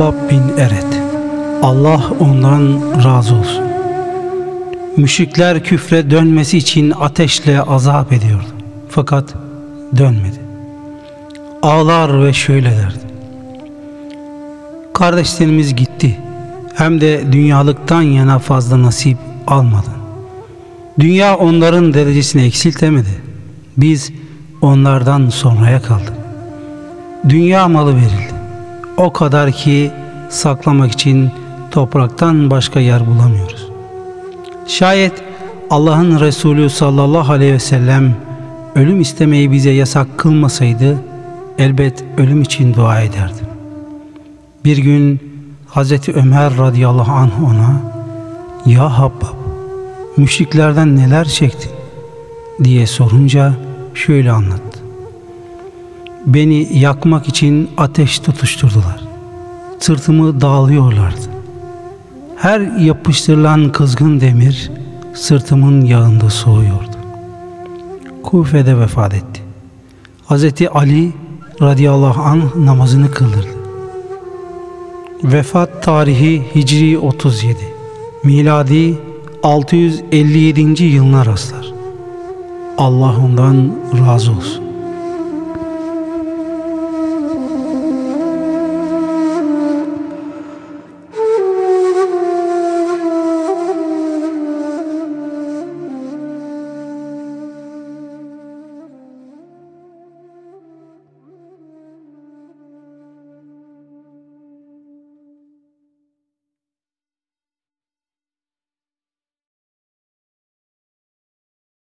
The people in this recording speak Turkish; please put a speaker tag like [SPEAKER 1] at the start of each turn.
[SPEAKER 1] Habbab bin Eret Allah ondan razı olsun. Müşrikler küfre dönmesi için ateşle azap ediyordu. Fakat dönmedi. Ağlar ve şöyle derdi. Kardeşlerimiz gitti. Hem de dünyalıktan yana fazla nasip almadı. Dünya onların derecesini eksiltemedi. Biz onlardan sonraya kaldık. Dünya malı verildi. O kadar ki saklamak için topraktan başka yer bulamıyoruz. Şayet Allah'ın Resulü sallallahu aleyhi ve sellem ölüm istemeyi bize yasak kılmasaydı elbet ölüm için dua ederdim. Bir gün Hazreti Ömer radıyallahu anh ona Ya Habbab müşriklerden neler çektin diye sorunca şöyle anlattı. Beni yakmak için ateş tutuşturdular. Sırtımı dağılıyorlardı. Her yapıştırılan kızgın demir sırtımın yağında soğuyordu. Kufe'de vefat etti. Hazreti Ali radıyallahu anh namazını kıldırdı. Vefat tarihi Hicri 37, miladi 657. yılına rastlar. Allah ondan razı olsun.